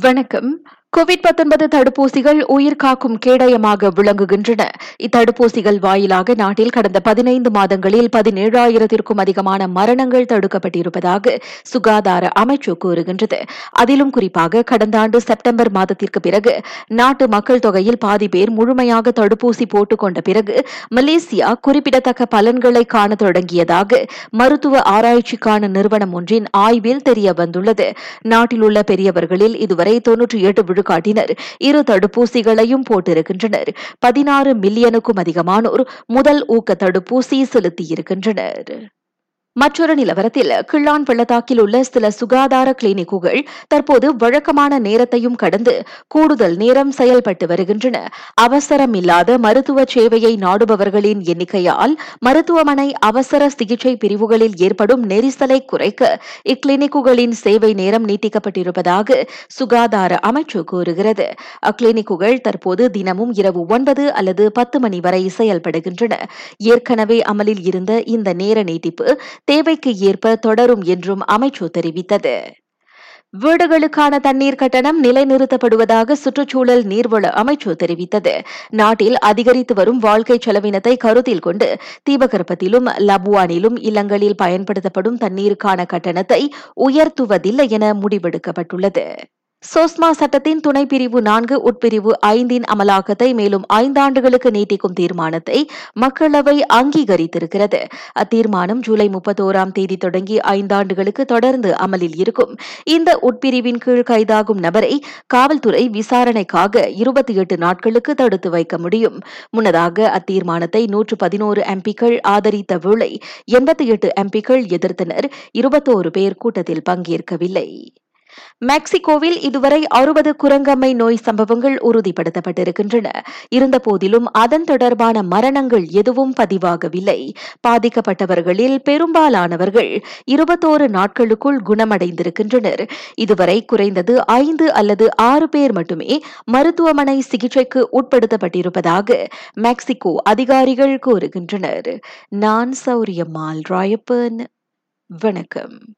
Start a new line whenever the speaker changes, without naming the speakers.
வணக்கம். கோவிட் தடுப்பூசிகள் உயிர் காக்கும் கேடயமாக விளங்குகின்றன. இத்தடுப்பூசிகள் வாயிலாக நாட்டில் கடந்த பதினைந்து மாதங்களில் பதினேழாயிரத்திற்கும் அதிகமான மரணங்கள் தடுக்கப்பட்டிருப்பதாக சுகாதார அமைச்சு கூறுகின்றது. அதிலும் குறிப்பாக கடந்த ஆண்டு செப்டம்பர் மாதத்திற்கு பிறகு நாட்டு மக்கள் தொகையில் பாதி பேர் முழுமையாக தடுப்பூசி போட்டுக் கொண்ட பிறகு மலேசியா குறிப்பிடத்தக்க பலன்களை காண தொடங்கியதாக மருத்துவ ஆராய்ச்சிக்கான நிறுவனம் ஒன்றின் ஆய்வில் தெரிய வந்துள்ளது நாட்டில் உள்ள பெரியவர்களில் இதுவரை தொன்னூற்றி எட்டு காட்டினர். இரு தடுப்பூசிகளையும் போட்டிருக்கின்றனர். பதினாறு மில்லியனுக்கும் அதிகமானோர் முதல் ஊக்க தடுப்பூசி செலுத்தியிருக்கின்றனர். மற்றொரு நிலவரத்தில் கிள்ளான் பள்ளத்தாக்கில் உள்ள சில சுகாதார கிளினிக்குகள் தற்போது வழக்கமான நேரத்தையும் கடந்து கூடுதல் நேரம் செயல்பட்டு வருகின்றன. அவசரமில்லாத மருத்துவ சேவையை நாடுபவர்களின் எண்ணிக்கையால் மருத்துவமனை அவசர சிகிச்சை பிரிவுகளில் ஏற்படும் நெரிசலை குறைக்க இக்கிளினிக்குகளின் சேவை நேரம் நீட்டிக்கப்பட்டிருப்பதாக சுகாதார அமைச்சு கூறுகிறது. அக்கிளினிக்குகள் தற்போது தினமும் இரவு ஒன்பது அல்லது பத்து மணி வரை செயல்படுகின்றன. ஏற்கனவே அமலில் இருந்த இந்த நேர நீட்டிப்பு தேவைக்கு ஏற்ப தொடரும் என்றும் அமைச்சு தெரிவித்தது. வீடுகளுக்கான தண்ணீர் கட்டணம் நிலைநிறுத்தப்படுவதாக சுற்றுச்சூழல் நீர்வள அமைச்சு தெரிவித்தது. நாட்டில் அதிகரித்து வரும் வாழ்க்கை செலவினத்தை கருத்தில் கொண்டு தீபகற்பத்திலும் லபுவானிலும் இல்லங்களில் பயன்படுத்தப்படும் தண்ணீருக்கான கட்டணத்தை உயர்த்துவதில்லை என முடிவெடுக்கப்பட்டுள்ளது. சோஸ்மா சட்டத்தின் துணை பிரிவு நான்கு உட்பிரிவு ஐந்தின் அமலாக்கத்தை மேலும் ஐந்தாண்டுகளுக்கு நீட்டிக்கும் தீர்மானத்தை மக்களவை அங்கீகரித்திருக்கிறது. அத்தீர்மானம் ஜூலை முப்பத்தோராம் தேதி தொடங்கி ஐந்தாண்டுகளுக்கு தொடர்ந்து அமலில் இருக்கும். இந்த உட்பிரிவின் கீழ் கைதாகும் நபரை காவல்துறை விசாரணைக்காக இருபத்தி எட்டு நாட்களுக்கு தடுத்து வைக்க முடியும். முன்னதாக அத்தீர்மானத்தை நூற்று பதினோரு எம்பிக்கள் ஆதரித்த வேளை எண்பத்தி எட்டு எம்பிக்கள் எதிர்த்தனர். இருபத்தோரு பேர் கூட்டத்தில் பங்கேற்கவில்லை. மெக்சிகோவில் இதுவரை அறுபது குரங்கம்மை நோய் சம்பவங்கள் உறுதிப்படுத்தப்பட்டிருக்கின்றன. இருந்தபோதிலும் அதன் தொடர்பான மரணங்கள் எதுவும் பதிவாகவில்லை. பாதிக்கப்பட்டவர்களில் பெரும்பாலானவர்கள் இருபத்தோரு நாட்களுக்குள் குணமடைந்திருக்கின்றனர். இதுவரை குறைந்தது ஐந்து அல்லது ஆறு பேர் மட்டுமே மருத்துவமனை சிகிச்சைக்கு உட்படுத்தப்பட்டிருப்பதாக மெக்சிகோ அதிகாரிகள் கூறுகின்றனர். நான் சௌரியம்மாள் ராயப்பன். வணக்கம்.